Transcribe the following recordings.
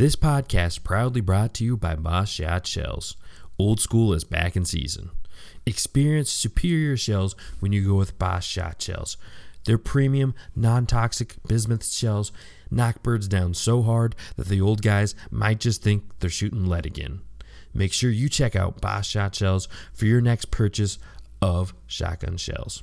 This podcast proudly brought to you by Boss Shot Shells. Old school is back in season. Experience superior shells when you go with Boss Shot Shells. Their premium, non toxic bismuth shells knock birds down so hard that the old guys might just think they're shooting lead again. Make sure you check out Boss Shot Shells for your next purchase of shotgun shells.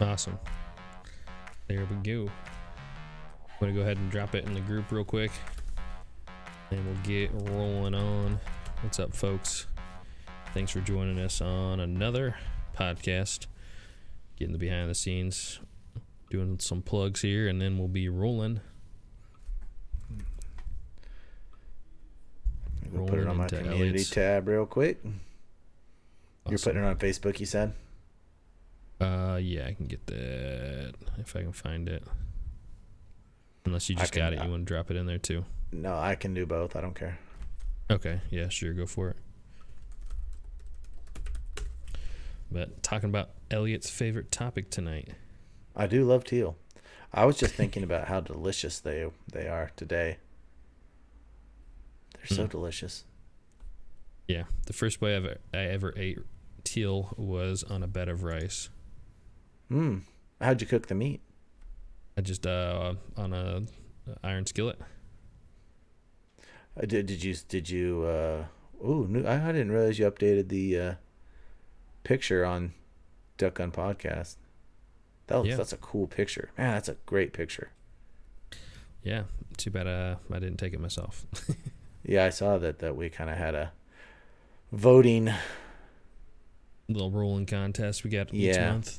Awesome. There we go. I'm gonna go ahead and drop it in the group real quick, and we'll get rolling on. What's up, folks? Thanks for joining us on another podcast. Getting the behind the scenes, doing some plugs here, and then we'll be rolling. We'll put it on my community tab real quick. You're putting it on Facebook, you said? Uh, yeah, I can get that if I can find it. Unless you just can- got it, you want to drop it in there too. No, I can do both. I don't care. Okay, yeah, sure, go for it. But talking about Elliot's favorite topic tonight. I do love teal. I was just thinking about how delicious they they are today. They're so Mm. delicious. Yeah, the first way I've, I ever ate teal was on a bed of rice. Mmm. How'd you cook the meat? I just uh on a iron skillet. Uh, did did you did you? uh Ooh, new, I, I didn't realize you updated the uh picture on Duck Gun Podcast. That looks, Yeah. that's a cool picture, man. That's a great picture. Yeah, too bad uh, I didn't take it myself. Yeah, I saw that that we kind of had a voting. Little rolling contest we got each month.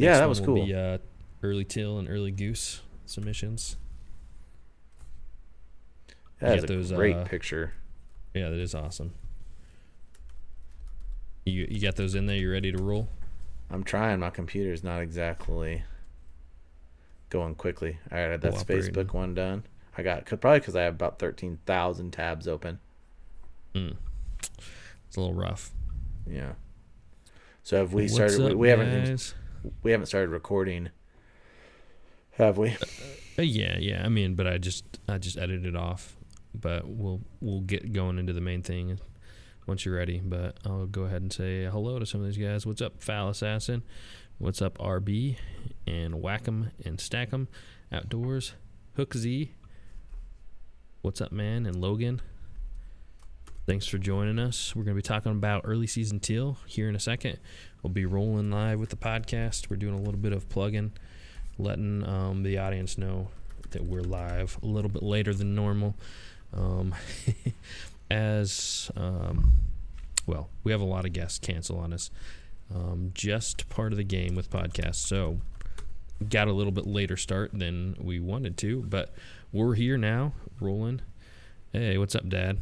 Yeah, that was cool. Be, uh, early teal and early goose submissions. That is a those, great uh, picture. Yeah, that is awesome. You you got those in there? You ready to roll? I'm trying. My computer's not exactly going quickly. All right, that's Cooperating. Facebook one done. I got probably because I have about thirteen thousand tabs open. Mm. It's a little rough. Yeah. So have we What's started? we, up, we haven't. We haven't started recording. Have we? Uh, yeah, yeah. I mean, but I just I just edited it off. But we'll we'll get going into the main thing once you're ready. But I'll go ahead and say hello to some of these guys. What's up, Fowl Assassin? What's up, RB? And Whack 'em and Stack 'em Outdoors. Hook Z. What's up, man? And Logan. Thanks for joining us. We're going to be talking about early season teal here in a second. We'll be rolling live with the podcast. We're doing a little bit of plugging, letting um, the audience know that we're live a little bit later than normal. Um, as um, well, we have a lot of guests cancel on us. Um, just part of the game with podcasts. So got a little bit later start than we wanted to, but we're here now, rolling. Hey, what's up, Dad?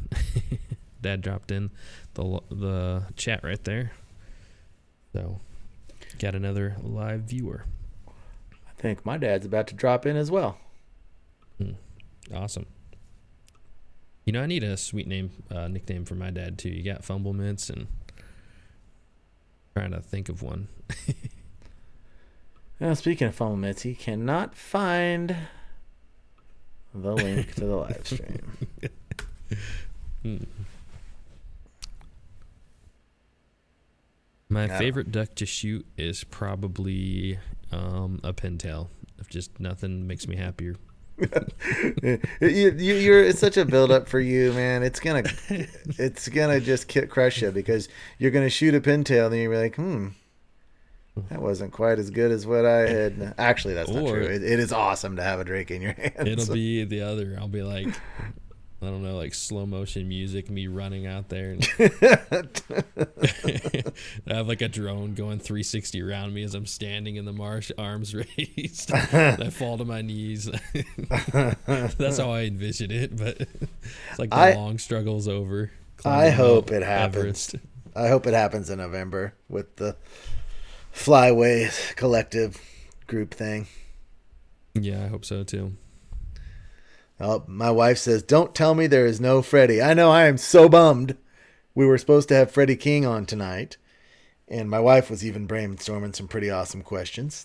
Dad dropped in the the chat right there. So, got another live viewer. I think my dad's about to drop in as well. Awesome. You know, I need a sweet name, uh, nickname for my dad too. You got Fumble Mitts and trying to think of one. Now, speaking of Fumble Mitts, he cannot find the link to the live stream. Hmm. My Yeah. favorite duck to shoot is probably um, a pintail. If just nothing makes me happier. you, you, you're it's such a build up for you, man. It's gonna, it's gonna just ki- crush you because you're gonna shoot a pintail and then you're like, hmm, that wasn't quite as good as what I had. Actually, that's not true. It, it is awesome to have a drake in your hands. It'll be the other. I'll be like, I don't know, like slow motion music, me running out there. And I have like a drone going 360 around me as I'm standing in the marsh, arms raised. I fall to my knees. That's how I envision it, but it's like the I- long struggle's over. I hope it happens. Everest. I hope it happens in November with the Flyways collective group thing. Yeah, I hope so too. Oh, my wife says, "Don't tell me there is no Freddie." I know I am so bummed. We were supposed to have Freddie King on tonight, and my wife was even brainstorming some pretty awesome questions.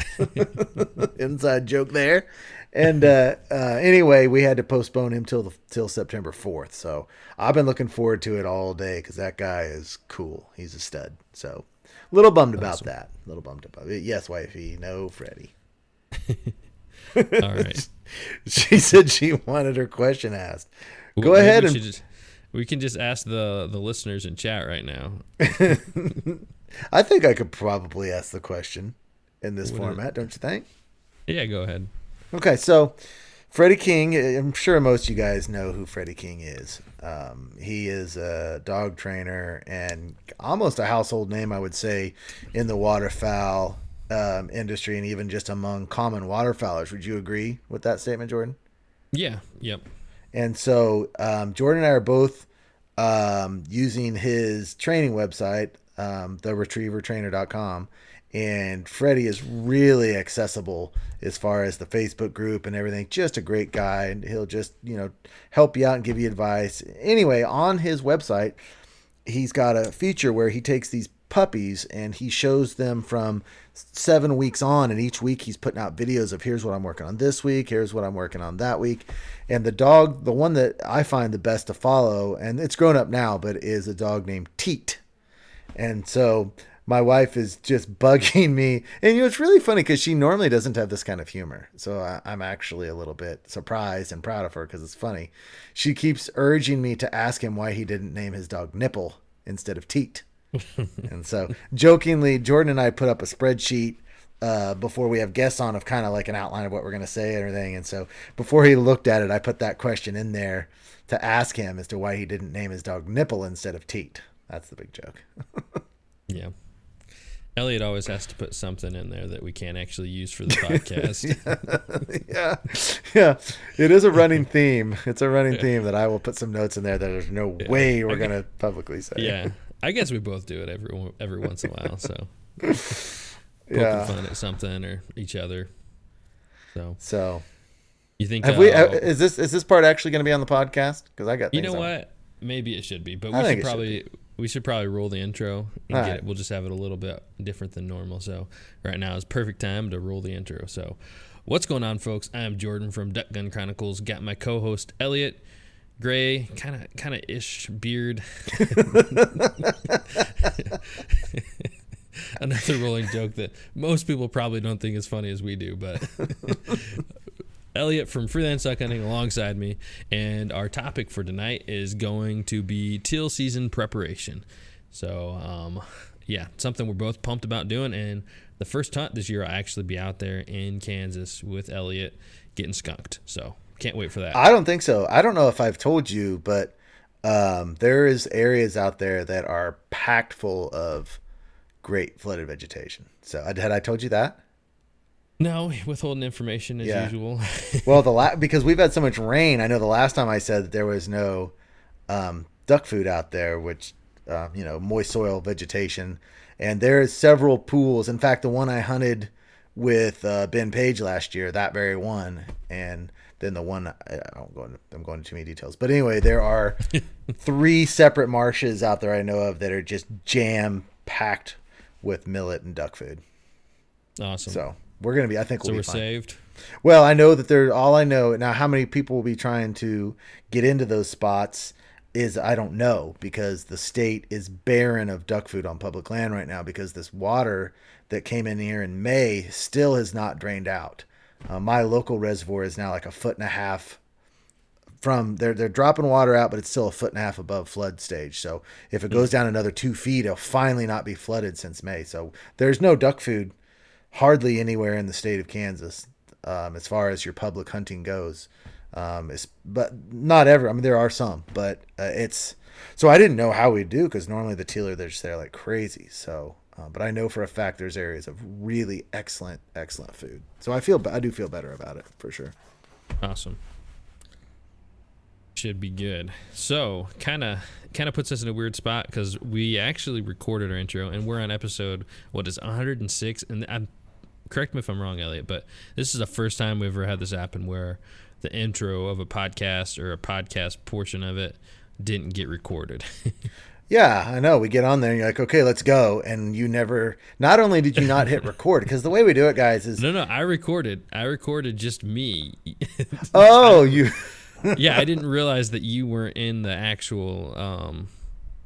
Inside joke there. And uh, uh, anyway, we had to postpone him till the, till September fourth. So I've been looking forward to it all day because that guy is cool. He's a stud. So a little bummed about that. A little bummed about it. Yes, wifey, no Freddie. All right. She said she wanted her question asked. Go Well, ahead we and just- we can just ask the the listeners in chat right now. I think I could probably ask the question in this format, don't you think? Yeah, go ahead. Okay, so Freddie King, I'm sure most of you guys know who Freddie King is. Um, he is a dog trainer and almost a household name, I would say, in the waterfowl um, industry and even just among common waterfowlers. Would you agree with that statement, Jordan? Yeah. Yep. And so um, Jordan and I are both um, using his training website, um, theretrievertrainer.com. And Freddie is really accessible as far as the Facebook group and everything. Just a great guy. And he'll just, you know, help you out and give you advice. Anyway, on his website, he's got a feature where he takes these puppies and he shows them from seven weeks on and each week he's putting out videos of here's what i'm working on this week here's what i'm working on that week. And the dog the one that i find the best to follow and it's grown up now but is a dog named teat. And so my wife is just bugging me. And you know it's really funny because she normally doesn't have this kind of humor. So I, i'm actually a little bit surprised and proud of her because it's funny. She keeps urging me to ask him why he didn't name his dog nipple instead of teat and so jokingly jordan and i put up a spreadsheet uh, before we have guests on of kind of like an outline of what we're going to say and everything and so before he looked at it i put that question in there to ask him as to why he didn't name his dog nipple instead of teat that's the big joke Yeah. Elliot always has to put something in there that we can't actually use for the podcast. yeah, yeah. It is a running theme. It's a running theme that I will put some notes in there that there's no way we're Okay. gonna publicly say. yeah. I guess we both do it every every once in a while. So poking yeah. fun at something or each other. So So you think have we? uh, uh, Is this is this part actually gonna be on the podcast? Because I got. You know on- what? Maybe it should be, but I we should it should probably we should probably roll the intro and right. it. We'll just have it a little bit different than normal. So right now is perfect time to roll the intro. So what's going on, folks? I am Jordan from Duck Gun Chronicles. Got my co-host Elliot. Gray, kind of, kind of ish beard. Another rolling joke that most people probably don't think is funny as we do, but Elliot from Freelance Duck Hunting alongside me, and our topic for tonight is going to be teal season preparation. So, um, yeah, something we're both pumped about doing. And the first hunt this year, I'll actually be out there in Kansas with Elliot getting skunked. So, can't wait for that. I don't think so. I don't know if I've told you, but um, there is areas out there that are packed full of great flooded vegetation. So had I told you that? no, withholding information as Yeah. usual. Well, the la- because we've had so much rain. I know the last time I said that there was no um, duck food out there, which um, you know moist soil vegetation, and there's several pools. In fact, the one I hunted with uh, Ben Page last year, that very one, and then the one I I don't go into, I'm going into too many details, but anyway, there are three separate marshes out there I know of that are just jam packed with millet and duck food. awesome. So, we're gonna be. I think we'll we're fine. saved. Well, I know that there. All I know now, how many people will be trying to get into those spots is I don't know because the state is barren of duck food on public land right now because this water that came in here in May still has not drained out. Uh, my local reservoir is now like a foot and a half from they're they're dropping water out, but it's still a foot and a half above flood stage. So if it goes down another two feet, it'll finally not be flooded since May. So there's no duck food hardly anywhere in the state of Kansas um, as far as your public hunting goes. Um, it's, but not ever. I mean, there are some, but uh, it's so I didn't know how we'd do because normally the tealer they're just there like crazy. So, uh, but I know for a fact there's areas of really excellent, excellent food. So I feel I do feel better about it for sure. Awesome. Should be good. So, kind of kind of puts us in a weird spot because we actually recorded our intro and we're on episode what is 106 and I'm correct me if I'm wrong, Elliot, but this is the first time we've ever had this happen where the intro of a podcast or a podcast portion of it didn't get recorded. yeah, I know. We get on there and you're like, okay, let's go. And you never, not only did you not hit record, because the way we do it, guys, is. No, no, I recorded. I recorded just me. oh, you. yeah, I didn't realize that you weren't in the actual um,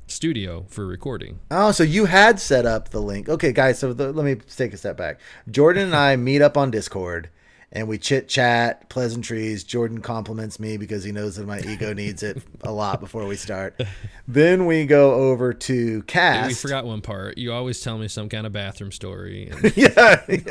studio for recording. Oh, so you had set up the link. Okay, guys, so the, let me take a step back. Jordan and I meet up on Discord and we chit chat, pleasantries. Jordan compliments me because he knows that my ego needs it a lot before we start. Then we go over to cast. we forgot one part. You always tell me some kind of bathroom story. And- yeah. yeah.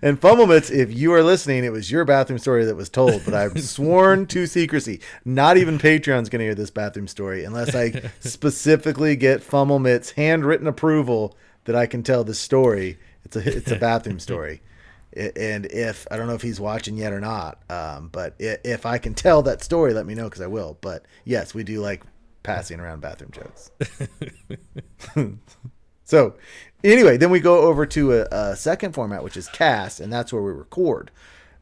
and Fumblemits, if you are listening, it was your bathroom story that was told, but I've sworn to secrecy. Not even Patreon's going to hear this bathroom story unless I specifically get Fumblemit's handwritten approval that I can tell this story. It's a it's a bathroom story and if I don't know if he's watching yet or not, um, but if I can tell that story, let me know because I will. But yes, we do like passing around bathroom jokes. so anyway, then we go over to a, a, second format, which is cast, and that's where we record.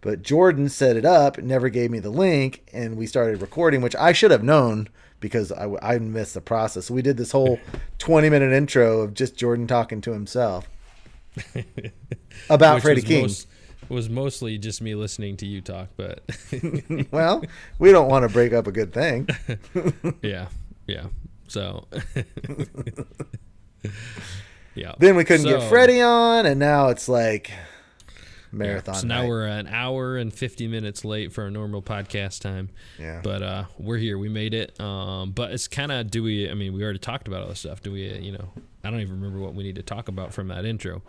But Jordan set it up, never gave me the link, and we started recording, which I should have known because I, I missed the process. So we did this whole 20 minute intro of just Jordan talking to himself. about Freddie King. Most, was mostly just me listening to you talk, but well, we don't want to break up a good thing. yeah, yeah. So yeah. Then we couldn't so, get Freddie on, and now it's like marathon. Yeah, so now we're an hour and 50 minutes late for our normal podcast time. Yeah. But uh, we're here. We made it. Um, but it's kind of do we? I mean, we already talked about all this stuff. Do we? Uh, you know, I don't even remember what we need to talk about from that intro.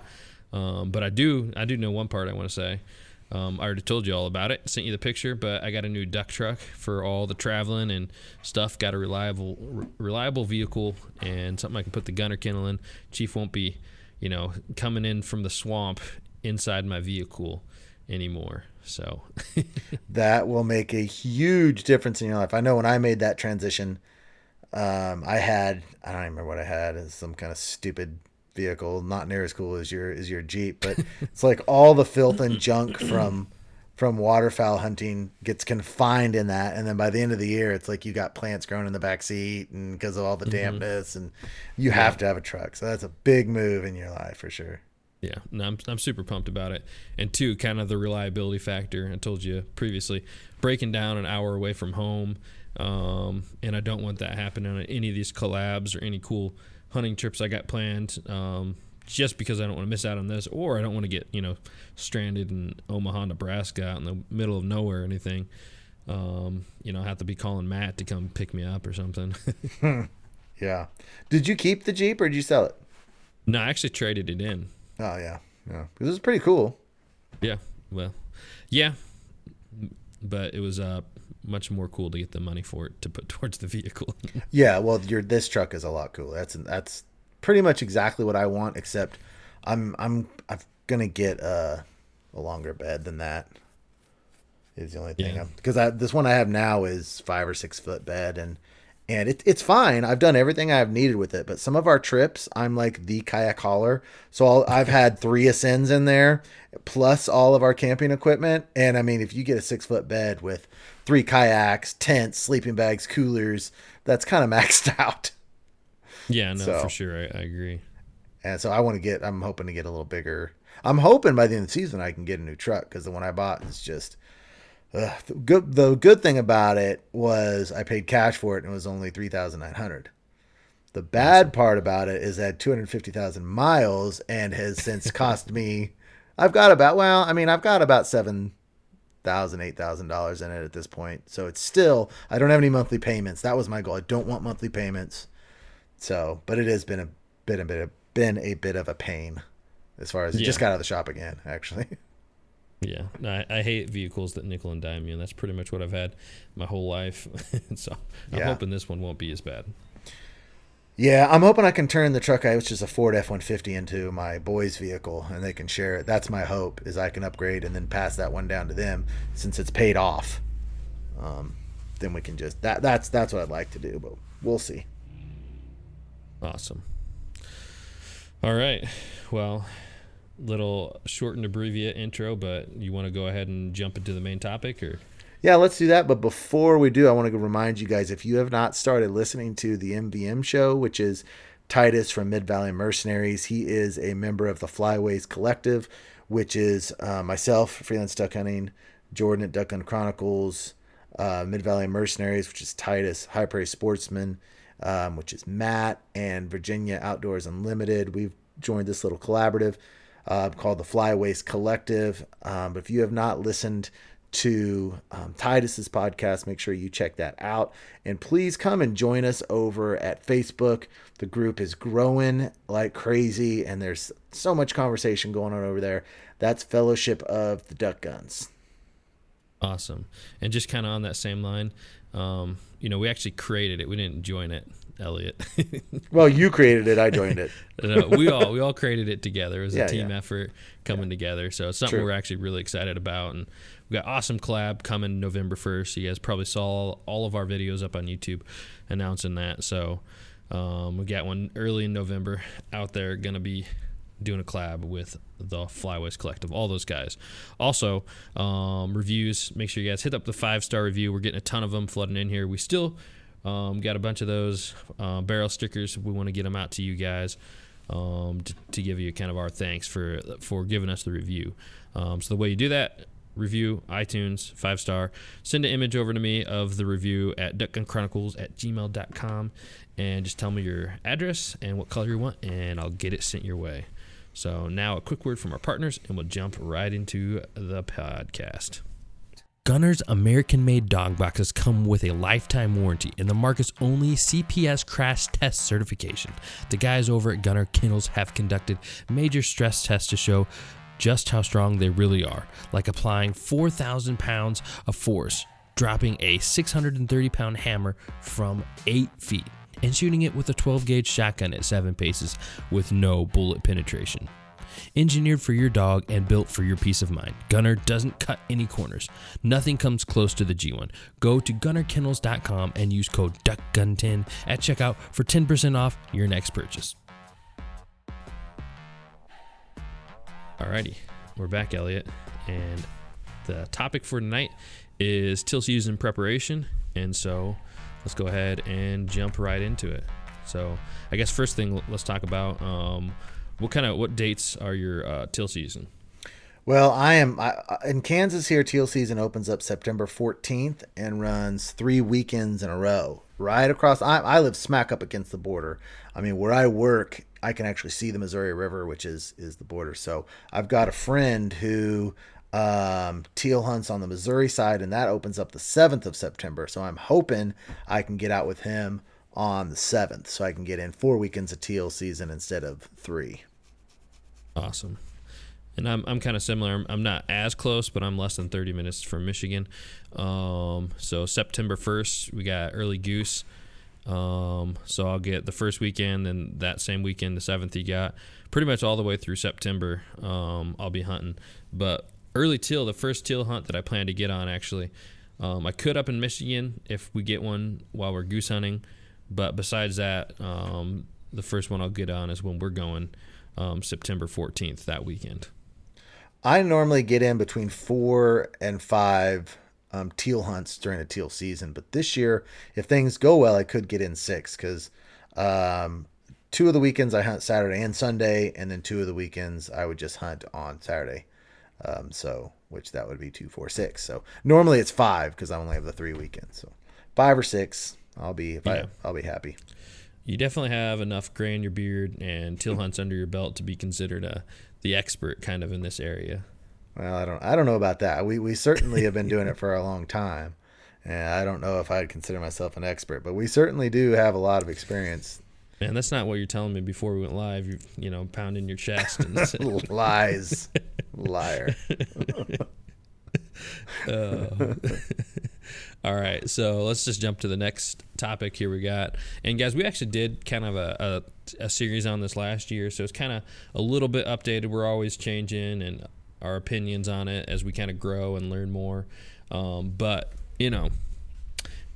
Um, but I do. I do know one part I want to say. Um, I already told you all about it. Sent you the picture, but I got a new duck truck for all the traveling and stuff. Got a reliable, re- reliable vehicle and something I can put the gunner kennel in. Chief won't be, you know, coming in from the swamp inside my vehicle anymore. So that will make a huge difference in your life. I know when I made that transition, um, I had I don't remember what I had. It's some kind of stupid vehicle, not near as cool as your as your Jeep, but it's like all the filth and junk from from waterfowl hunting gets confined in that and then by the end of the year it's like you got plants growing in the back seat and because of all the mm-hmm. dampness and you have to have a truck so that's a big move in your life for sure yeah, no, I'm I'm super pumped about it. And two, kind of the reliability factor. I told you previously, breaking down an hour away from home, um, and I don't want that happening on any of these collabs or any cool hunting trips I got planned. Um, just because I don't want to miss out on this, or I don't want to get you know stranded in Omaha, Nebraska, out in the middle of nowhere or anything. Um, you know, I have to be calling Matt to come pick me up or something. yeah. Did you keep the Jeep or did you sell it? No, I actually traded it in. Oh yeah, yeah. This is pretty cool. Yeah. Well, yeah, but it was uh much more cool to get the money for it to put towards the vehicle. yeah. Well, your this truck is a lot cooler. That's that's pretty much exactly what I want. Except I'm I'm I'm gonna get a a longer bed than that. Is the only thing because yeah. this one I have now is five or six foot bed and and it, it's fine. I've done everything I've needed with it. But some of our trips, I'm like the kayak hauler. So i have had three ascends in there, plus all of our camping equipment. And I mean, if you get a six foot bed with three kayaks, tents, sleeping bags, coolers, that's kind of maxed out. Yeah, no, so, for sure. I, I agree. And so I want to get, I'm hoping to get a little bigger. I'm hoping by the end of the season I can get a new truck because the one I bought is just the good the good thing about it was I paid cash for it and it was only three thousand nine hundred. The bad part about it is that two hundred fifty thousand miles and has since cost me. I've got about well, I mean, I've got about seven thousand, eight thousand dollars in it at this point. So it's still I don't have any monthly payments. That was my goal. I don't want monthly payments. So, but it has been a bit a bit of, been a bit of a pain as far as it yeah. just got out of the shop again, actually. Yeah, I, I hate vehicles that nickel and dime you, and that's pretty much what I've had my whole life. so I'm Yeah. hoping this one won't be as bad. Yeah, I'm hoping I can turn the truck I which is a Ford F150 into my boys' vehicle and they can share it. That's my hope is I can upgrade and then pass that one down to them since it's paid off. Um, then we can just that that's that's what I'd like to do, but we'll see. Awesome. All right. Well, little short and abbreviate intro, but you want to go ahead and jump into the main topic, or Yeah, let's do that. But before we do, I want to remind you guys if you have not started listening to the MVM show, which is Titus from Mid Valley Mercenaries, he is a member of the Flyways Collective, which is uh, myself, freelance duck hunting, Jordan at Duck Hunt Chronicles, uh, Mid Valley Mercenaries, which is Titus, High Praise Sportsman, um, which is Matt, and Virginia Outdoors Unlimited. We've joined this little collaborative uh, called the Flyways Collective. Um, but if you have not listened to um, Titus's podcast, make sure you check that out. And please come and join us over at Facebook. The group is growing like crazy, and there's so much conversation going on over there. That's Fellowship of the Duck Guns. awesome. And just kind of on that same line, um, you know, we actually created it. We didn't join it, Elliot. Well, you created it, I joined it. no, we all we all created it together. It was Yeah, a team yeah. effort coming together. So it's something True. we're actually really excited about, and we got awesome collab coming November first. You guys probably saw all of our videos up on YouTube announcing that. So um, we got one early in November out there. Gonna be doing a collab with the Flyways Collective, all those guys. Also, um, reviews. Make sure you guys hit up the five star review. We're getting a ton of them flooding in here. We still um, got a bunch of those uh, barrel stickers. We want to get them out to you guys um, to, to give you kind of our thanks for for giving us the review. Um, so the way you do that, review iTunes five star. Send an image over to me of the review at duckgunchronicles at gmail.com and just tell me your address and what color you want, and I'll get it sent your way. So now a quick word from our partners, and we'll jump right into the podcast. Gunner's American made dog boxes come with a lifetime warranty and the market's only CPS crash test certification. The guys over at Gunner Kennels have conducted major stress tests to show just how strong they really are, like applying 4,000 pounds of force, dropping a 630 pound hammer from 8 feet, and shooting it with a 12 gauge shotgun at 7 paces with no bullet penetration. Engineered for your dog and built for your peace of mind. Gunner doesn't cut any corners. Nothing comes close to the G1. Go to gunnerkennels.com and use code DUCKGUN10 at checkout for 10% off your next purchase. Alrighty, we're back, Elliot, and the topic for tonight is teal season preparation, and so let's go ahead and jump right into it. So, I guess first thing, let's talk about um, what kind of what dates are your uh, teal season? Well, I am I, I- in Kansas here. Teal season opens up September 14th and runs three weekends in a row, right across. I, I live smack up against the border. I mean, where I work, I can actually see the Missouri River, which is is the border. So I've got a friend who um, teal hunts on the Missouri side, and that opens up the 7th of September. So I'm hoping I can get out with him on the 7th, so I can get in four weekends of teal season instead of three. Awesome. And I'm, I'm kind of similar. I'm, I'm not as close, but I'm less than 30 minutes from Michigan. Um, so September 1st, we got early goose. Um, so I'll get the first weekend, and that same weekend, the seventh, you got pretty much all the way through September. Um, I'll be hunting, but early teal the first teal hunt that I plan to get on, actually, um, I could up in Michigan if we get one while we're goose hunting, but besides that, um, the first one I'll get on is when we're going um, September 14th that weekend. I normally get in between four and five um, teal hunts during the teal season, but this year, if things go well, I could get in six because um, two of the weekends I hunt Saturday and Sunday, and then two of the weekends I would just hunt on Saturday. Um, so, which that would be two, four, six. So normally it's five because I only have the three weekends. So five or six, I'll be if Yeah. I I'll be happy. You definitely have enough gray in your beard and teal hunts under your belt to be considered a the expert kind of in this area. Well, I don't I don't know about that. We we certainly have been doing it for a long time. And I don't know if I'd consider myself an expert, but we certainly do have a lot of experience Man, that's not what you're telling me before we went live. You you know, pounding your chest and Lies. Liar. Uh, all right, so let's just jump to the next topic here. We got, and guys, we actually did kind of a, a, a series on this last year, so it's kind of a little bit updated. We're always changing and our opinions on it as we kind of grow and learn more. Um, but you know,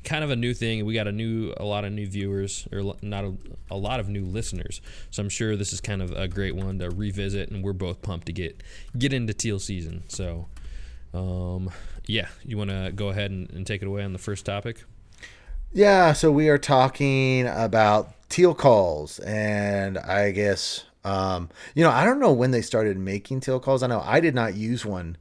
kind of a new thing. We got a new, a lot of new viewers, or not a, a lot of new listeners. So I'm sure this is kind of a great one to revisit, and we're both pumped to get get into teal season. So. Um, yeah, you want to go ahead and, and, take it away on the first topic? Yeah, so we are talking about teal calls, and I guess um, you know I don't know when they started making teal calls. I know I did not use one.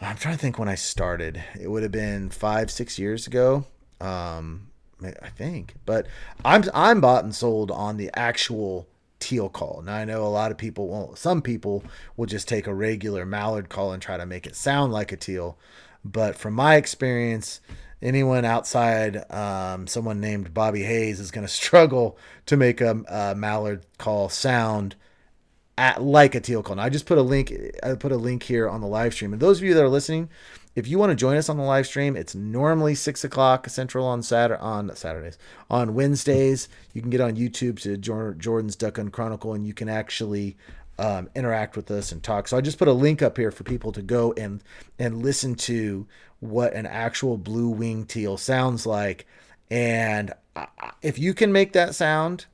I'm trying to think when I started. It would have been five, six years ago. Um, I think, but I'm I'm bought and sold on the actual teal call. Now I know a lot of people, well, some people will just take a regular mallard call and try to make it sound like a teal. But from my experience, anyone outside um, someone named Bobby Hayes is going to struggle to make a, a, mallard call sound at like a teal call. Now I just put a link. I put a link here on the live stream. And those of you that are listening, if you want to join us on the live stream, it's normally six o'clock central on Saturday on Saturdays. On Wednesdays, you can get on YouTube to Jordan's Duck Gun Chronicle, and you can actually um, interact with us and talk. So I just put a link up here for people to go and and listen to what an actual blue wing teal sounds like. And if you can make that sound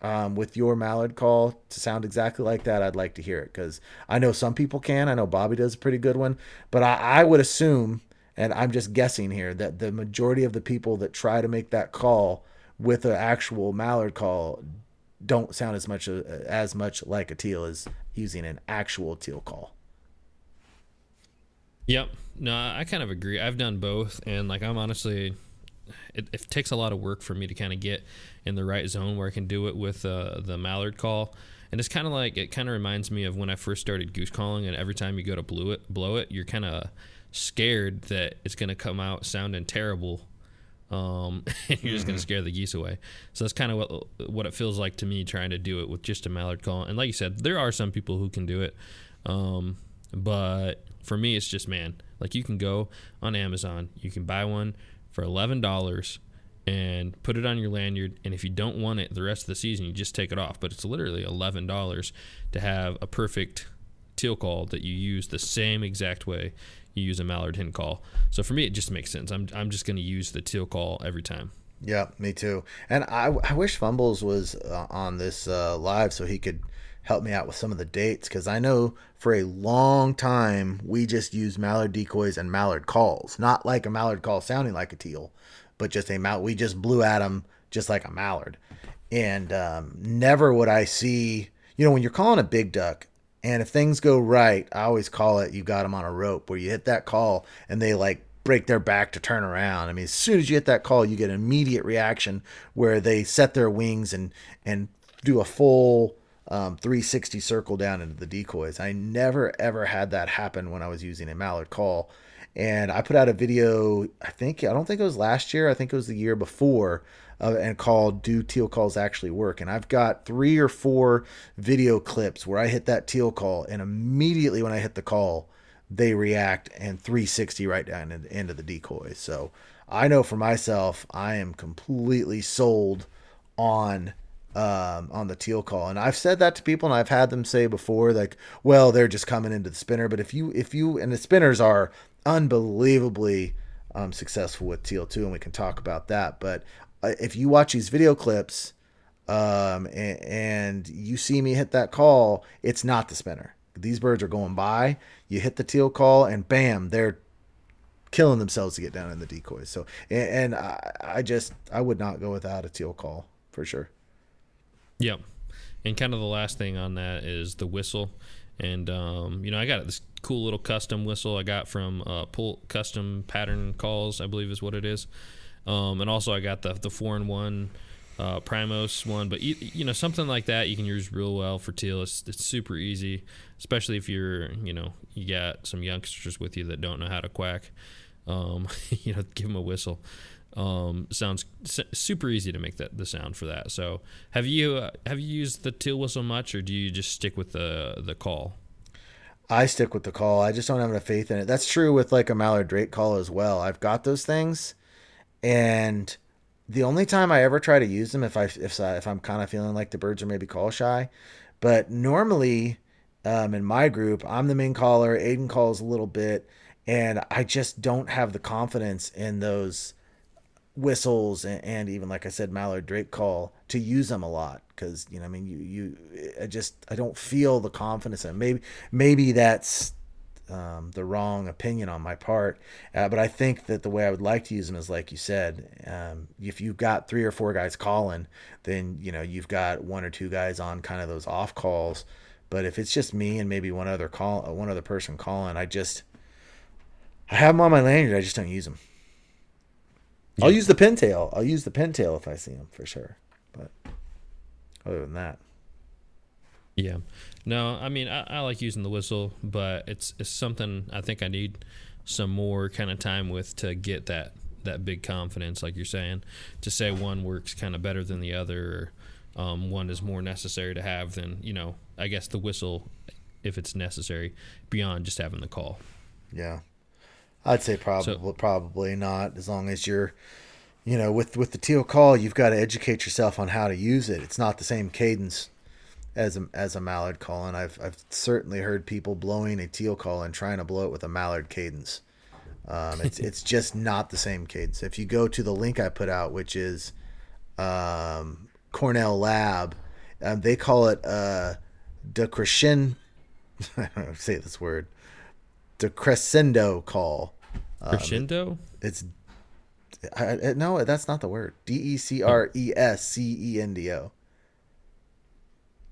um, with your mallard call to sound exactly like that, I'd like to hear it because I know some people can. I know Bobby does a pretty good one, but I, I would assume, and I'm just guessing here, that the majority of the people that try to make that call with an actual mallard call don't sound as much uh, as much like a teal as using an actual teal call. Yep. No, I kind of agree. I've done both, and like I'm honestly, it, it takes a lot of work for me to kind of get in the right zone where I can do it with uh, the mallard call. And it's kind of like it kind of reminds me of when I first started goose calling, and every time you go to blow it, blow it, you're kind of scared that it's going to come out sounding terrible um, and you're just going to mm-hmm. scare the geese away. So that's kind of what what it feels like to me trying to do it with just a mallard call. And like you said, there are some people who can do it, um, but for me, it's just man, like you can go on Amazon, you can buy one for eleven dollars and put it on your lanyard. And if you don't want it the rest of the season, you just take it off. But it's literally eleven dollars to have a perfect teal call that you use the same exact way you use a mallard hen call. So for me, it just makes sense. I'm I'm just going to use the teal call every time. Yeah, me too. And I, I wish Fumbles was uh, on this uh, live so he could help me out with some of the dates because I know for a long time we just used mallard decoys and mallard calls, not like a mallard call sounding like a teal, but just a mallard. We just blew at them just like a mallard, and um, never would I see. You know, when you're calling a big duck, and if things go right, I always call it you got them on a rope where you hit that call and they like break their back to turn around. I mean, as soon as you hit that call, you get an immediate reaction where they set their wings and and do a full um, 360 circle down into the decoys. I never ever had that happen when I was using a mallard call. And I put out a video, I think, I don't think it was last year, I think it was the year before, uh, and called Do Teal Calls Actually Work? And I've got three or four video clips where I hit that teal call, and immediately when I hit the call, they react and 360 right down into the decoy. So I know for myself, I am completely sold on um, on the teal call. And I've said that to people, and I've had them say before, like, well, they're just coming into the spinner. But if you, if you, and the spinners are unbelievably um, successful with teal too, and we can talk about that. But if you watch these video clips um, and, and, you see me hit that call, it's not the spinner. These birds are going by. You hit the teal call, and bam, they're killing themselves to get down in the decoys. So, and, and I, I just I would not go without a teal call for sure. Yep. And kind of the last thing on that is the whistle. And um, you know, I got this cool little custom whistle I got from uh, Pull Custom Pattern Calls, I believe is what it is. Um, and also I got the the four in one uh, Primos one, but you, you, know something like that you can use real well for teal. It's, it's super easy, especially if you're you know you got some youngsters with you that don't know how to quack. Um, you know, give them a whistle. Um, sounds super easy to make that the sound for that. So, have you uh, have you used the teal whistle much, or do you just stick with the the call? I stick with the call. I just don't have enough faith in it. That's true with like a Mallard Drake call as well. I've got those things, and the only time I ever try to use them if I if I, if I'm kind of feeling like the birds are maybe call shy, but normally um, in my group I'm the main caller. Aiden calls a little bit, and I just don't have the confidence in those whistles and, and, even like I said, Mallard Drake call to use them a lot because you know I mean you you I just I don't feel the confidence and maybe maybe that's um, the wrong opinion on my part, uh, but I think that the way I would like to use them is like you said, um, if you've got three or four guys calling, then you know you've got one or two guys on kind of those off calls. But if it's just me and maybe one other call, one other person calling, I just I have them on my lanyard. I just don't use them. Yeah. I'll use the pintail. I'll use the pintail if I see them for sure. But other than that, yeah. No, I mean I, I like using the whistle, but it's it's something I think I need some more kind of time with to get that that big confidence, like you're saying, to say one works kind of better than the other, or um, one is more necessary to have than you know. I guess the whistle, if it's necessary, beyond just having the call. Yeah. I'd say probably so, probably not. As long as you're, you know, with with the teal call, you've got to educate yourself on how to use it. It's not the same cadence as a as a mallard call, and I've I've certainly heard people blowing a teal call and trying to blow it with a mallard cadence. Um, it's it's just not the same cadence. If you go to the link I put out, which is um, Cornell Lab, um, they call it uh, decrescendo. I don't know say this word the crescendo call. Um, crescendo. It's I, I, no, that's not the word. D e c r e s c e n d o.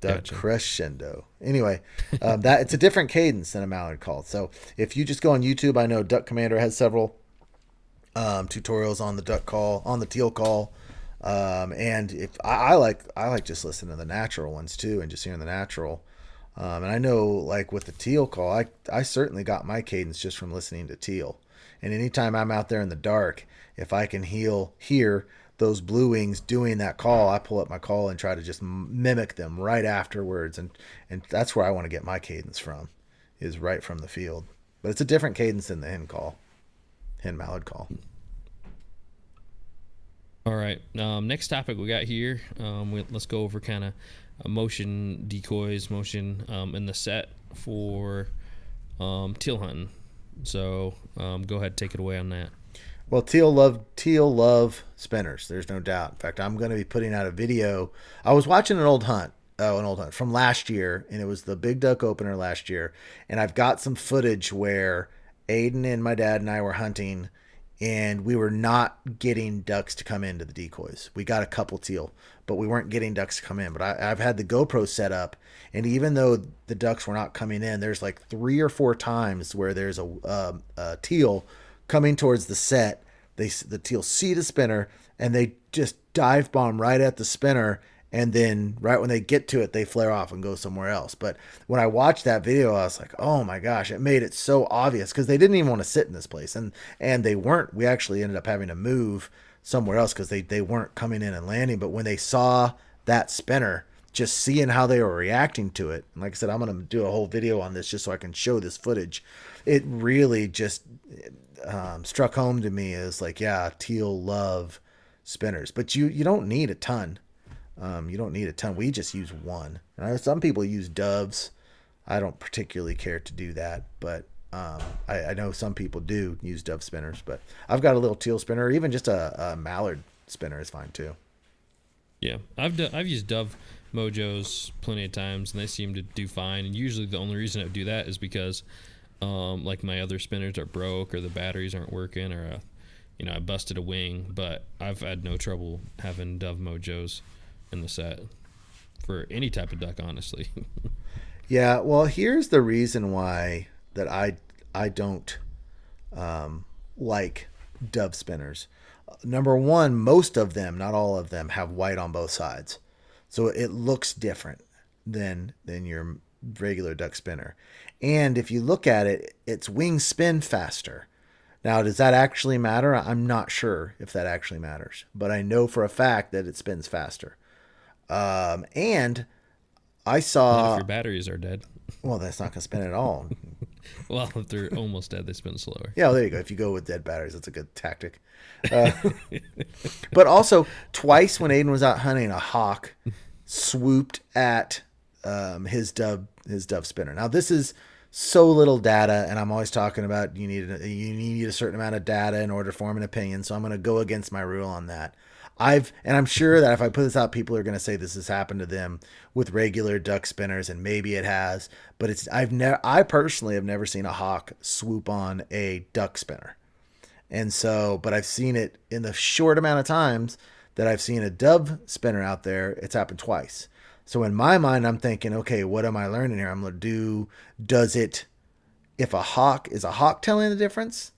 The gotcha. crescendo. Anyway, um, that it's a different cadence than a mallard call. So if you just go on YouTube, I know Duck Commander has several um, tutorials on the duck call, on the teal call. Um, and if I, I, like, I like just listening to the natural ones too, and just hearing the natural. Um, and I know, like with the teal call, I I certainly got my cadence just from listening to teal. And anytime I'm out there in the dark, if I can heal hear those blue wings doing that call, I pull up my call and try to just mimic them right afterwards, and and that's where I want to get my cadence from, is right from the field. But it's a different cadence than the hen call, hen mallard call. All right. Um, next topic we got here. Um, we, let's go over kind of motion decoys, motion um, in the set for um, teal hunting. So um, go ahead, take it away on that. Well, teal love teal love spinners. There's no doubt. In fact, I'm going to be putting out a video. I was watching an old hunt, oh, an old hunt from last year, and it was the big duck opener last year. And I've got some footage where Aiden and my dad and I were hunting and we were not getting ducks to come into the decoys. We got a couple teal, but we weren't getting ducks to come in. But I, have had the GoPro set up, and even though the ducks were not coming in, there's like three or four times where there's a, uh, a teal coming towards the set. They the teal see the spinner, and they just dive bomb right at the spinner and then right when they get to it they flare off and go somewhere else but when i watched that video i was like oh my gosh it made it so obvious because they didn't even want to sit in this place and and they weren't we actually ended up having to move somewhere else because they, they weren't coming in and landing but when they saw that spinner just seeing how they were reacting to it and like i said i'm going to do a whole video on this just so i can show this footage it really just um, struck home to me as like yeah teal love spinners but you you don't need a ton um, you don't need a ton. We just use one. some people use doves. I don't particularly care to do that, but um, I, I, know some people do use dove spinners. But I've got a little teal spinner, or even just a, a mallard spinner is fine too. Yeah, I've do, I've used dove mojos plenty of times, and they seem to do fine. And usually, the only reason I do that is because, um, like my other spinners are broke, or the batteries aren't working, or a, uh, you know I busted a wing. But I've had no trouble having dove mojos in the set for any type of duck, honestly. yeah, well, here's the reason why that I I don't um, like dove spinners. Number one, most of them, not all of them, have white on both sides, so it looks different than than your regular duck spinner. And if you look at it, its wings spin faster. Now, does that actually matter? I'm not sure if that actually matters, but I know for a fact that it spins faster. Um, and I Not saw. if your batteries are dead. Well, that's not going to spin at all. Well, if they're almost dead, they spin slower. Yeah, well, there you go. If you go with dead batteries, that's a good tactic. Uh, but also, twice when Aiden was out hunting, a hawk swooped at um, his dove his dove spinner. Now, this is so little data, and I'm always talking about you need a, you need a certain amount of data in order to form an opinion. So I'm going to go against my rule on that. I've and I'm sure that if I put this out, people are going to say this has happened to them with regular duck spinners, and maybe it has. But it's I've never I personally have never seen a hawk swoop on a duck spinner, and so but I've seen it in the short amount of times that I've seen a dove spinner out there. It's happened twice. So in my mind, I'm thinking, okay, what am I learning here? I'm gonna do. Does it? If a hawk is a hawk telling the difference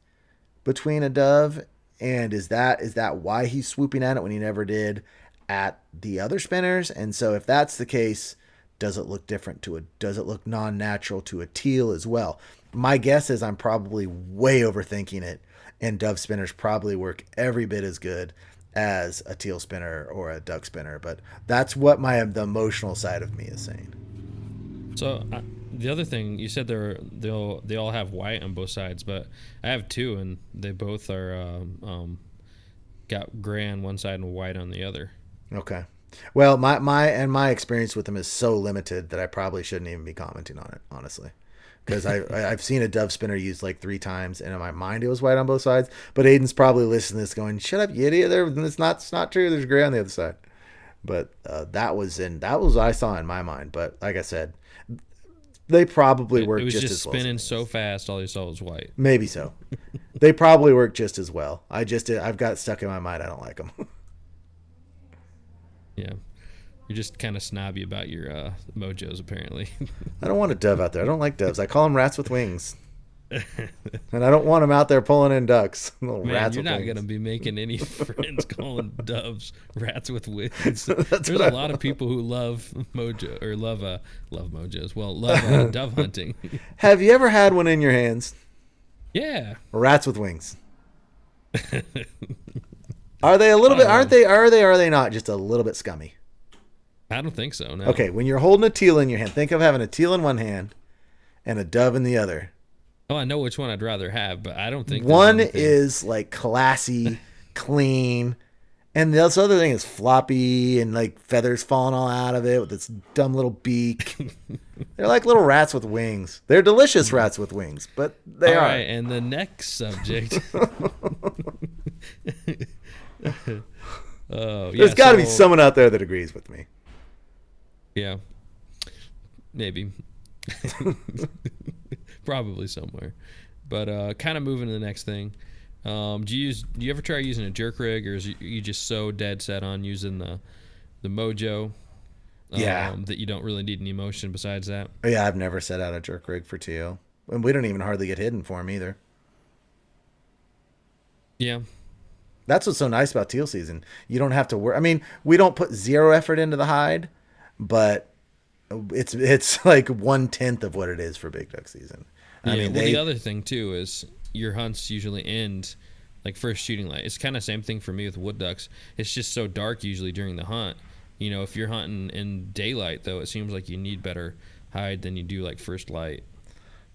between a dove and is that is that why he's swooping at it when he never did at the other spinners? And so if that's the case does it look different to a does it look non-natural to a teal as well? My guess is i'm probably way overthinking it and dove spinners probably work every bit as good as a teal spinner or a duck spinner but that's what my the emotional side of me is saying. So uh, the other thing you said they're they'll they all have white on both sides, but I have two, and they both are um, um, got gray on one side and white on the other. Okay. Well, my my and my experience with them is so limited that I probably shouldn't even be commenting on it, honestly. Because I I've seen a dove spinner used like three times, and in my mind it was white on both sides. But Aiden's probably listening to this, going, "Shut up, you idiot! There, it's not it's not true. There's gray on the other side." But uh, that was in that was what I saw in my mind. But like I said, they probably It, work it was just, just as well. as spinning so fast, all you saw was white. Maybe so. they probably work just as well. I just I've got it stuck in my mind. I don't like them. Yeah, you're just kind of snobby about your uh, mojos, apparently. I don't want a dove out there. I don't like doves. I call them rats with wings. and I don't want them out there pulling in ducks. Little Man, rats you're not gonna be making any friends calling doves rats with wings. There's a lot of people who love mojo or love uh love mojos. Well, love uh, dove hunting. Have you ever had one in your hands? yeah, Rats with wings. Are they a little bit? Aren't they? Are they? Are they not? Just a little bit scummy. I don't think so. No. Okay, when you're holding a teal in your hand, think of having a teal in one hand and a dove in the other. Oh, I know which one I'd rather have, but I don't think One is like classy, clean, and this other thing is floppy and like feathers falling all out of it with its dumb little beak. They're like little rats with wings. They're delicious mm. rats with wings, but they All are. right, and the next subject. Oh, yeah, There's got to be someone out there that agrees with me. Yeah, maybe, probably somewhere. But uh, kind of moving to the next thing. Um, do you use? Do you ever try using a jerk rig, or is you- you just so dead set on using the the Mojo? Yeah. Um, that you don't really need any motion besides that. Yeah, I've never set out a jerk rig for teal, and we don't even hardly get hidden for them either. Yeah. That's what's so nice about teal season. You don't have to worry. I mean, we don't put zero effort into the hide, but it's it's like one tenth of what it is for big duck season. I yeah. mean, well, they, the other thing too is your hunts usually end like first shooting light. It's kind of same thing for me with wood ducks. It's just so dark usually during the hunt. You know, if you're hunting in daylight though, it seems like you need better hide than you do like first light.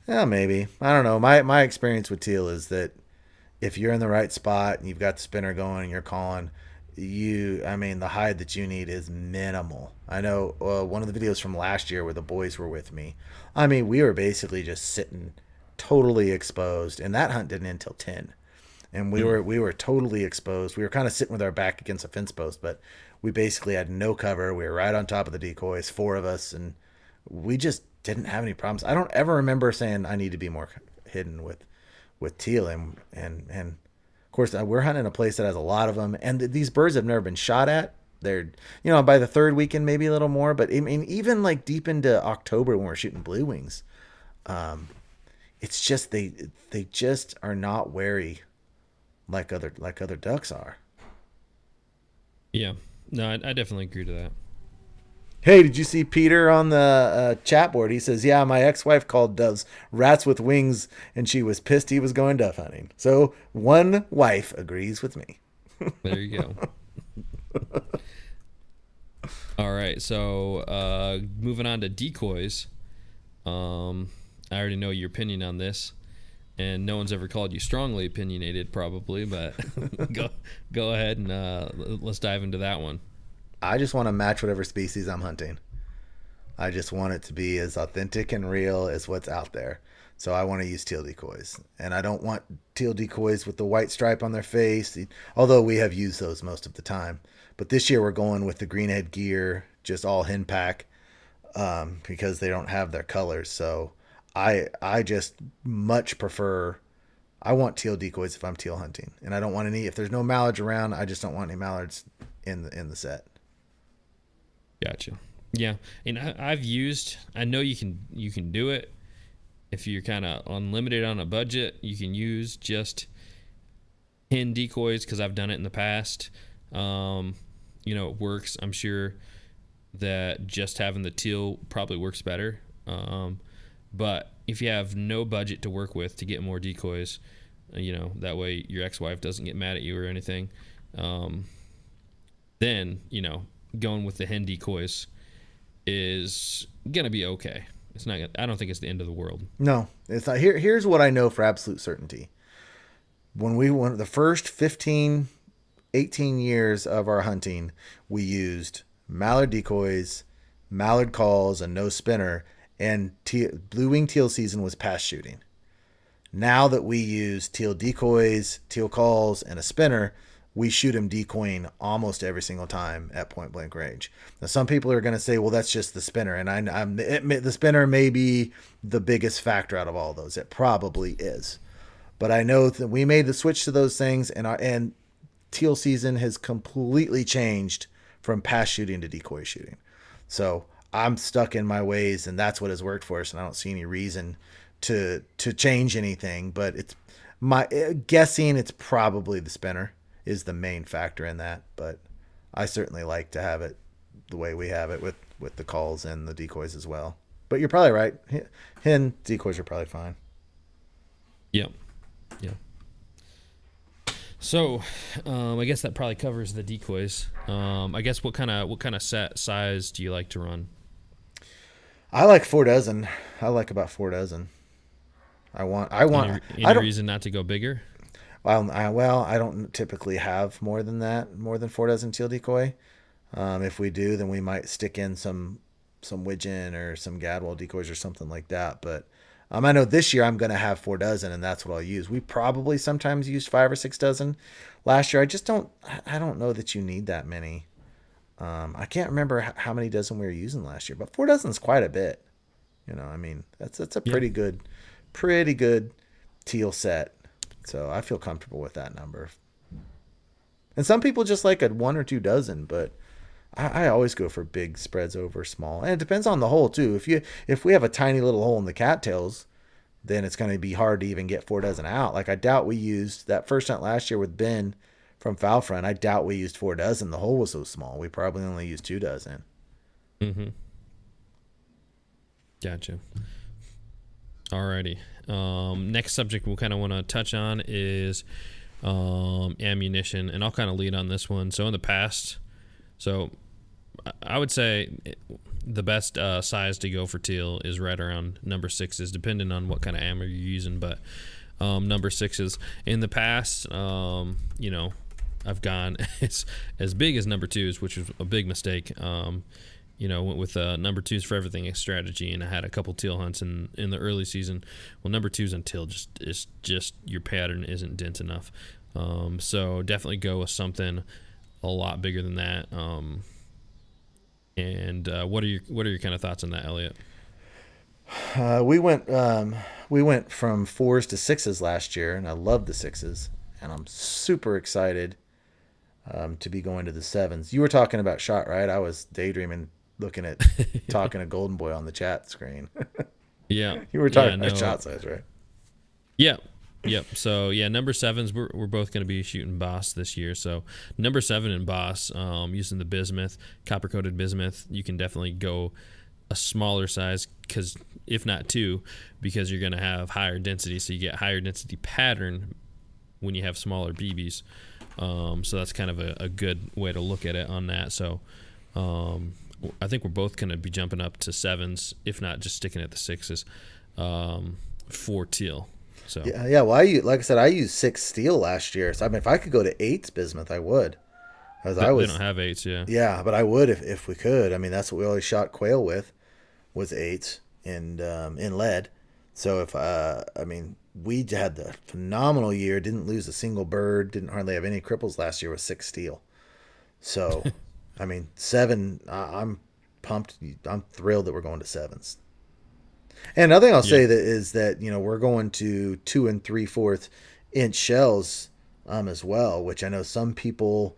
yeah, maybe. I don't know. My my experience with teal is that if you're in the right spot and you've got the spinner going and you're calling, you, I mean, the hide that you need is minimal. I know uh, one of the videos from last year where the boys were with me. I mean, we were basically just sitting totally exposed, and that hunt didn't end until ten. and we were we were totally exposed. We were kind of sitting with our back against a fence post, but we basically had no cover. We were right on top of the decoys, four of us, and we just didn't have any problems. I don't ever remember saying I need to be more hidden with with teal, and and and course uh, we're hunting a place that has a lot of them, and th- these birds have never been shot at. They're you know by the third weekend maybe a little more, but I mean even like deep into October when we're shooting blue wings, um, it's just they they just are not wary like other like other ducks are. Yeah. No, I, I definitely agree to that. Hey, did you see Peter on the uh, chat board? He says, "Yeah, my ex-wife called doves rats with wings, and she was pissed he was going dove hunting." So one wife agrees with me. There you go. All right, so uh, moving on to decoys. Um, I already know your opinion on this, and no one's ever called you strongly opinionated, probably. But go go ahead and uh, let's dive into that one. I just want to match whatever species I'm hunting. I just want it to be as authentic and real as what's out there. So I want to use teal decoys. And I don't want teal decoys with the white stripe on their face, although we have used those most of the time. But this year we're going with the greenhead gear, just all hen pack, um, because they don't have their colors. So I I just much prefer. I want teal decoys if I'm teal hunting, and I don't want any. If there's no mallards around, I just don't want any mallards in the in the set. Gotcha. Yeah, and I, I've used. I know you can you can do it if you're kind of unlimited on a budget. You can use just ten decoys because I've done it in the past. Um, you know, it works. I'm sure that just having the teal probably works better. Um, but if you have no budget to work with to get more decoys, uh, you know, that way your ex-wife doesn't get mad at you or anything. Um, then you know, going with the hen decoys is gonna be okay. It's not. I don't think it's the end of the world. No, it's not. Here, here's what I know for absolute certainty. When we went the first 15, 18 years of our hunting, we used mallard decoys, mallard calls, and no spinner. And te- blue wing teal season was pass shooting. Now that we use teal decoys, teal calls, and a spinner, we shoot them decoying almost every single time at point blank range. Now, some people are going to say, "Well, that's just the spinner," and I, am the spinner may be the biggest factor out of all those. It probably is, but I know that we made the switch to those things, and our, and teal season has completely changed from pass shooting to decoy shooting. So I'm stuck in my ways, and that's what has worked for us. And I don't see any reason to to change anything. But it's my uh, guessing it's probably the spinner is the main factor in that. But I certainly like to have it the way we have it with with the calls and the decoys as well. But you're probably right. Hen decoys are probably fine. Yep. Yeah. So, um, I guess that probably covers the decoys. Um, I guess what kind of what kind of set size do you like to run? I like four dozen. I like about four dozen. I want. I want. Any, any I don't, reason not to go bigger? Well, I, well, I don't typically have more than that, more than four dozen teal decoy. Um, if we do, then we might stick in some some widgeon or some gadwall decoys or something like that. But um, I know this year I'm going to have four dozen, and that's what I'll use. We probably sometimes used five or six dozen last year. I just don't. I don't know that you need that many. Um, I can't remember how many dozen we were using last year, but four dozen is quite a bit. You know, I mean, that's that's a pretty yeah. good, pretty good teal set. So I feel comfortable with that number. And some people just like a one or two dozen, but I, I always go for big spreads over small, and it depends on the hole too. If you if we have a tiny little hole in the cattails, then it's going to be hard to even get four dozen out. Like I doubt we used that first hunt last year with Ben from foul front. I doubt we used four dozen. The hole was so small. We probably only used two dozen. Mm-hmm. Gotcha. Alrighty. Um, next subject we'll kind of want to touch on is um, ammunition, and I'll kind of lead on this one. So in the past, so I would say the best uh, size to go for teal is right around number sixes, depending on what kind of ammo you're using. But um, number sixes in the past, um, you know, I've gone as as big as number twos, which was a big mistake. Um, you know, went with uh, number twos for everything strategy, and I had a couple teal hunts in in the early season. Well, number twos until just is just your pattern isn't dent enough. Um, so definitely go with something a lot bigger than that. Um, and uh, what are your what are your kind of thoughts on that, Elliot? Uh, we went um, we went from fours to sixes last year, and I love the sixes, and I'm super excited um, to be going to the sevens. You were talking about shot, right? I was daydreaming, looking at talking to Golden Boy on the chat screen. yeah, you were talking yeah, about no. shot size, right? Yeah, Yep. So yeah, number sevens we're, we're both going to be shooting Boss this year. So number seven in Boss, um, using the bismuth, copper coated bismuth, you can definitely go a smaller size because if not two, because you're going to have higher density, so you get higher density pattern when you have smaller BBs. Um, so that's kind of a, a, good way to look at it on that. So um, I think we're both going to be jumping up to sevens, if not just sticking at the sixes um, for teal. So yeah, yeah. Well, I like I said, I used six steel last year. So I mean, if I could go to eights bismuth, I would. As I was, we don't have eights, yeah. Yeah, but I would if, if we could. I mean, that's what we always shot quail with, was eights and um, in lead. So if uh, I mean, we had the phenomenal year. Didn't lose a single bird. Didn't hardly have any cripples last year with six steel. So, I mean, seven. I, I'm pumped. I'm thrilled that we're going to sevens. And another thing I'll yeah. say that is that you know we're going to two and three fourth inch shells um, as well, which I know some people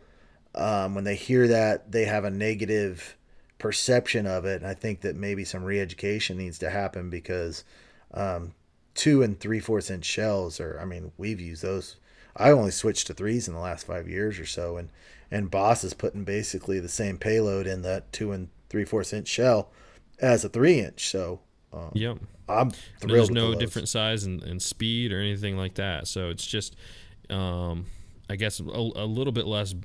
um, when they hear that they have a negative perception of it. And I think that maybe some re-education needs to happen because um, two and three fourths inch shells are. I mean, we've used those. I only switched to threes in the last five years or so, and and Boss is putting basically the same payload in that two and three fourths inch shell as a three inch. So um, yep. I'm There's no different size and, and, speed or anything like that. So it's just, um, I guess, a, a, little bit less,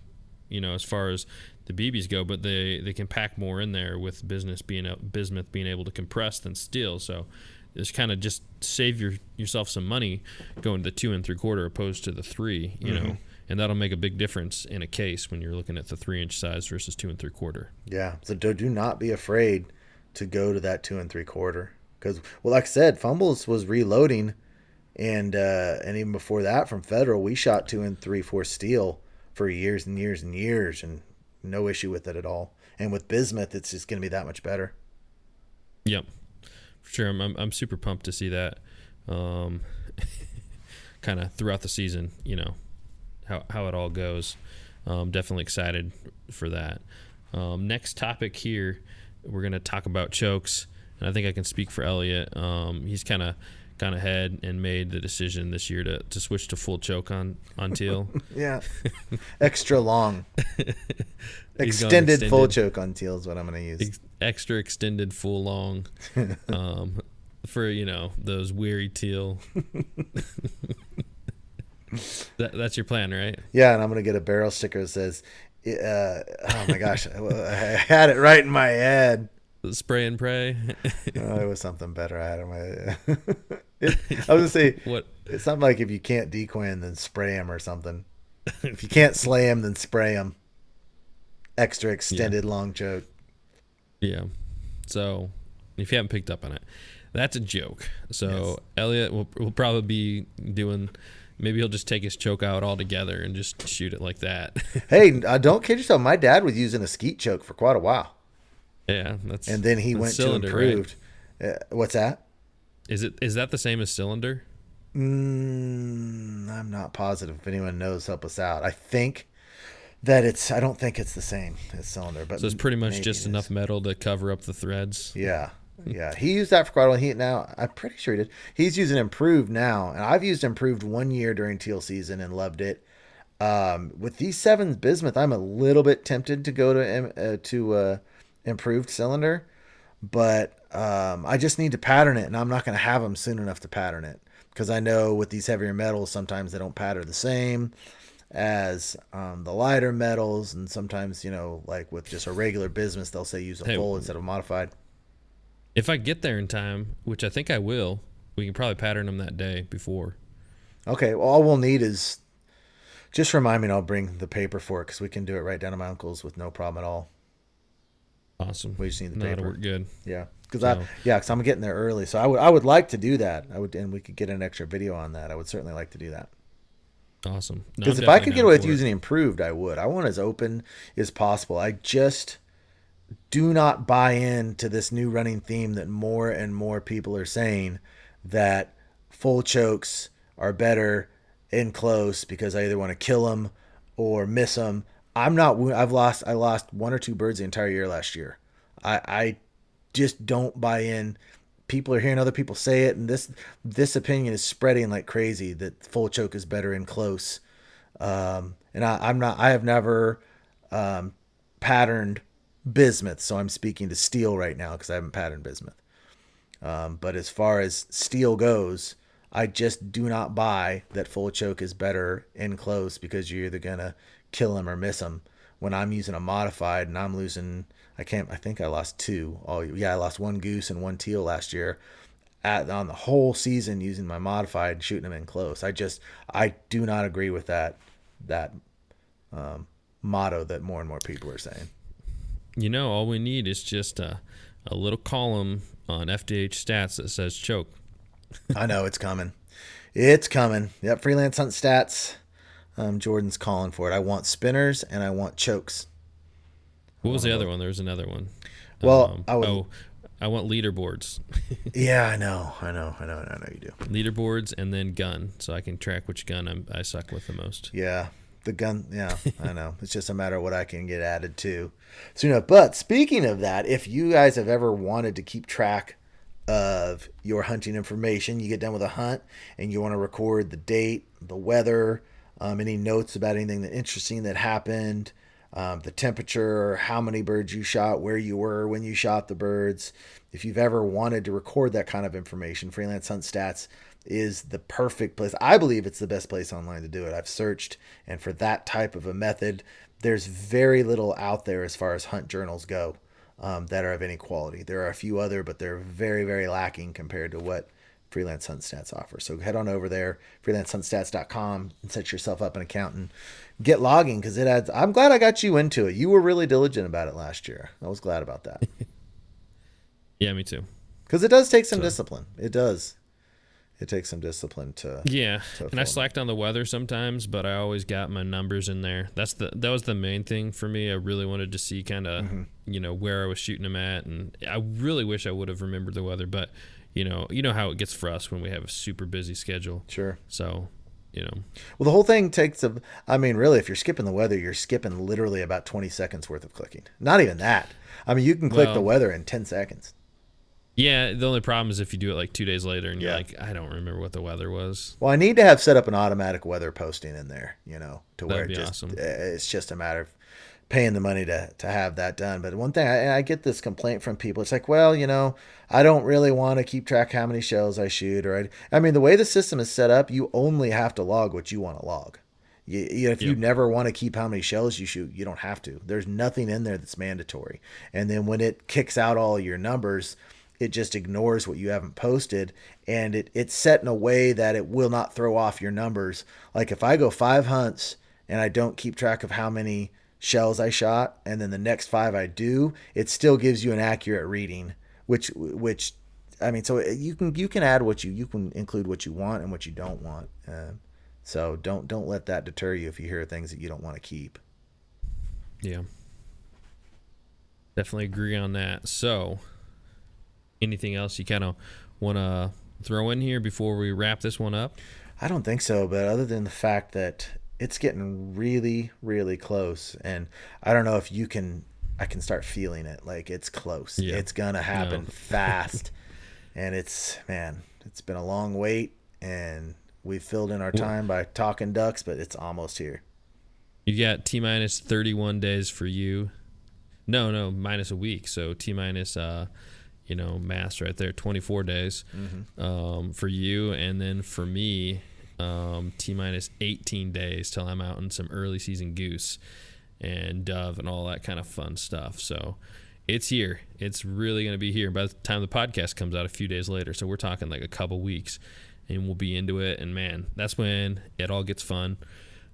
you know, as far as the BBs go, but they, they can pack more in there with business being bismuth being able to compress than steel. So it's kind of just save your yourself some money going to the two and three quarter opposed to the three, you mm-hmm. know, and that'll make a big difference in a case when you're looking at the three inch size versus two and three quarter. Yeah. So do, do not be afraid to go to that two and three quarter because well like i said fumbles was reloading and uh and even before that from federal we shot two and three four steel for years and years and years and no issue with it at all and with bismuth it's just going to be that much better yep for sure i'm, I'm, I'm super pumped to see that um kind of throughout the season you know how, how it all goes um, definitely excited for that um, next topic here we're going to talk about chokes and I think I can speak for Elliot. Um, he's kind of gone ahead and made the decision this year to, to switch to full choke on on teal. yeah, extra long, extended, extended, full choke on teal is what I'm going to use. Ex- extra extended full long, um, for you know those weary teal. that, that's your plan, right? Yeah, and I'm going to get a barrel sticker that says, uh, "Oh my gosh, I had it right in my head." spray and pray. oh, it was something better. I had in my. it, I was gonna say what? It's something like if you can't decoy him, then spray him or something. if you can't slay him, then spray him. Extra extended yeah. long joke. Yeah. So, if you haven't picked up on it, that's a joke. So yes. Elliot will will probably be doing. Maybe he'll just take his choke out altogether and just shoot it like that. hey, uh, don't kid yourself. My dad was using a skeet choke for quite a while. Yeah, that's and then he went cylinder, to improved. Right? Uh, what's that? Is it is that the same as cylinder? Mm, I'm not positive. If anyone knows, help us out. I think that it's. I don't think it's the same as cylinder, but so it's pretty much just enough metal to cover up the threads. Yeah, yeah. He used that for quite a while. He now I'm pretty sure he did. He's using improved now, and I've used improved one year during teal season and loved it. Um, with these sevens bismuth, I'm a little bit tempted to go to uh, to uh, improved cylinder, but um, I just need to pattern it, and I'm not going to have them soon enough to pattern it because I know with these heavier metals, sometimes they don't pattern the same as um, the lighter metals, and sometimes you know, like with just a regular bismuth, they'll say use a hey, full instead of modified. If I get there in time, which I think I will, we can probably pattern them that day before. Okay, well, all we'll need is just remind me, and I'll bring the paper for it because we can do it right down to my uncle's with no problem at all. Awesome. We just need the no, paper. That'll work good. Yeah, because so. I yeah, because I'm getting there early, so I would I would like to do that. I would, and we could get an extra video on that. I would certainly like to do that. Awesome. Because no, if I could get away with using improved, I would. I want as open as possible. I just do not buy into this new running theme that more and more people are saying that full chokes are better in close because I either want to kill them or miss them I'm not. I've lost. I lost one or two birds the entire year last year. I I just don't buy in people are hearing other people say it, and this this opinion is spreading like crazy that full choke is better in close. Um, and I, I'm not. I have never um, patterned bismuth, so I'm speaking to steel right now because I haven't patterned bismuth. Um, but as far as steel goes, I just do not buy that full choke is better in close because you're either gonna kill him or miss him. When I'm using a modified and I'm losing, I can't. I think I lost two. Oh yeah, I lost one goose and one teal last year. At, on the whole season using my modified shooting them in close. I just I do not agree with that that um, motto that more and more people are saying. You know, all we need is just a, a little column on FDH stats that says choke. I know it's coming. It's coming. Yep, freelance hunt stats. Um, Jordan's calling for it. I want spinners and I want chokes. What was the other one? There was another one. Well, Um, I would. oh, I want leaderboards, Yeah, I know. I know. I know. I know you do. leaderboards, and then gun, so I can track which gun I'm, I suck with the most. Yeah, the gun. Yeah, I know. It's just a matter of what I can get added to. So you know. But speaking of that, if you guys have ever wanted to keep track of your hunting information, you get done with a hunt and you want to record the date, the weather, um, any notes about anything that interesting that happened, um, the temperature, how many birds you shot, where you were when you shot the birds. If you've ever wanted to record that kind of information, Freelance Hunt Stats is the perfect place. I believe it's the best place online to do it. I've searched, and for that type of a method, there's very little out there as far as hunt journals go um, that are of any quality. There are a few other, but they're very, very lacking compared to what Freelance Hunt Stats offers. So head on over there, freelancehuntstats.com, and set yourself up an account and get logging because it adds. I'm glad I got you into it. You were really diligent about it last year. I was glad about that Yeah, me too. because it does take some discipline. It does. It takes some discipline to. Yeah, to and I slacked on the weather sometimes, but I always got my numbers in there. That's the that was the main thing for me. I really wanted to see kind of Mm-hmm. you know where I was shooting them at, and I really wish I would have remembered the weather, but you know you know how it gets for us when we have a super busy schedule. Sure. So you know Well, the whole thing takes a. I mean, really, if you're skipping the weather, you're skipping literally about 20 seconds worth of clicking. Not even that. I mean, you can click the weather in 10 seconds. Yeah. The only problem is if you do it like two days later and you're Yeah. like I don't remember what the weather was. Well, I need to have set up an automatic weather posting in there, you know, to where That'd it just awesome. uh, it's just a matter of paying the money to to have that done. But one thing I, I get this complaint from people, it's like, well, you know, I don't really want to keep track how many shells I shoot, or I, I mean, the way the system is set up, you only have to log what you want to log. You, you, if you never want to keep how many shells you shoot, you don't have to. There's nothing in there that's mandatory. And then when it kicks out all your numbers, it just ignores what you haven't posted and it, it's set in a way that it will not throw off your numbers. Like if I go five hunts and I don't keep track of how many shells I shot, and then the next five I do, it still gives you an accurate reading, which which I mean, so you can you can add what you you can include what you want and what you don't want. Uh, so don't don't let that deter you if you hear things that you don't want to keep. Yeah. Definitely agree on that. So, anything else you kind of want to throw in here before we wrap this one up? I don't think so, but other than the fact that it's getting really, really close, and I don't know if you can, I can start feeling it. Like it's close. Yeah. It's gonna happen No. fast, and it's man, it's been a long wait, and we've filled in our time by talking ducks, but it's almost here. You got T minus 31 days for you. No, no, minus a week. So T minus, uh, you know, mass right there, 24 days um, for you. And then for me, um, T minus 18 days till I'm out in some early season goose and dove and all that kind of fun stuff. So it's here. It's really going to be here by the time the podcast comes out a few days later. So we're talking like a couple weeks and we'll be into it. And man, that's when it all gets fun.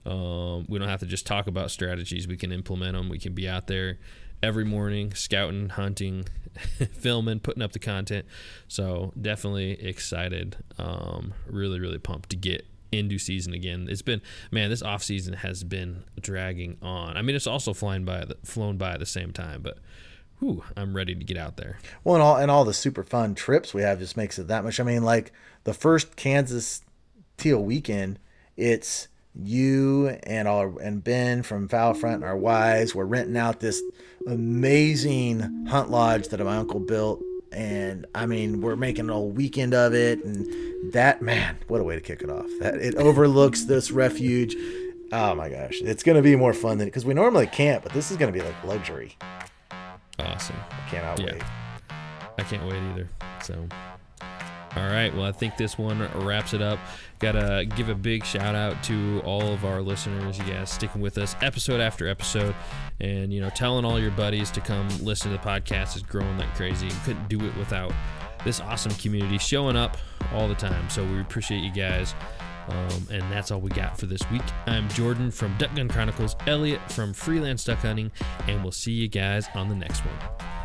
Um, we don't have to just talk about strategies. We can implement them. We can be out there every morning, scouting, hunting, filming, putting up the content. So definitely excited. Um, really, really pumped to get into season again. It's been man, this off season has been dragging on. I mean, it's also flying by, flown by at the same time, but. Whew, I'm ready to get out there. Well, and all and all the super fun trips we have just makes it that much. I mean, like the first Kansas Teal weekend, it's you and all and Ben from Foul Front and our wives. We're renting out this amazing hunt lodge that my uncle built and I mean we're making a whole weekend of it, and that man, what a way to kick it off! That it overlooks this refuge. Oh my gosh, it's gonna be more fun than because we normally can't, but this is gonna be like luxury. Awesome. I cannot Yeah. wait. I can't wait either. So, all right. Well, I think this one wraps it up. Gotta give a big shout out to all of our listeners. You guys sticking with us episode after episode, and you know, telling all your buddies to come listen to the podcast is growing like crazy. We couldn't do it without this awesome community showing up all the time. So we appreciate you guys. Um, and that's all we got for this week. I'm Jordan from Duck Gun Chronicles, Elliot from Freelance Duck Hunting, and we'll see you guys on the next one.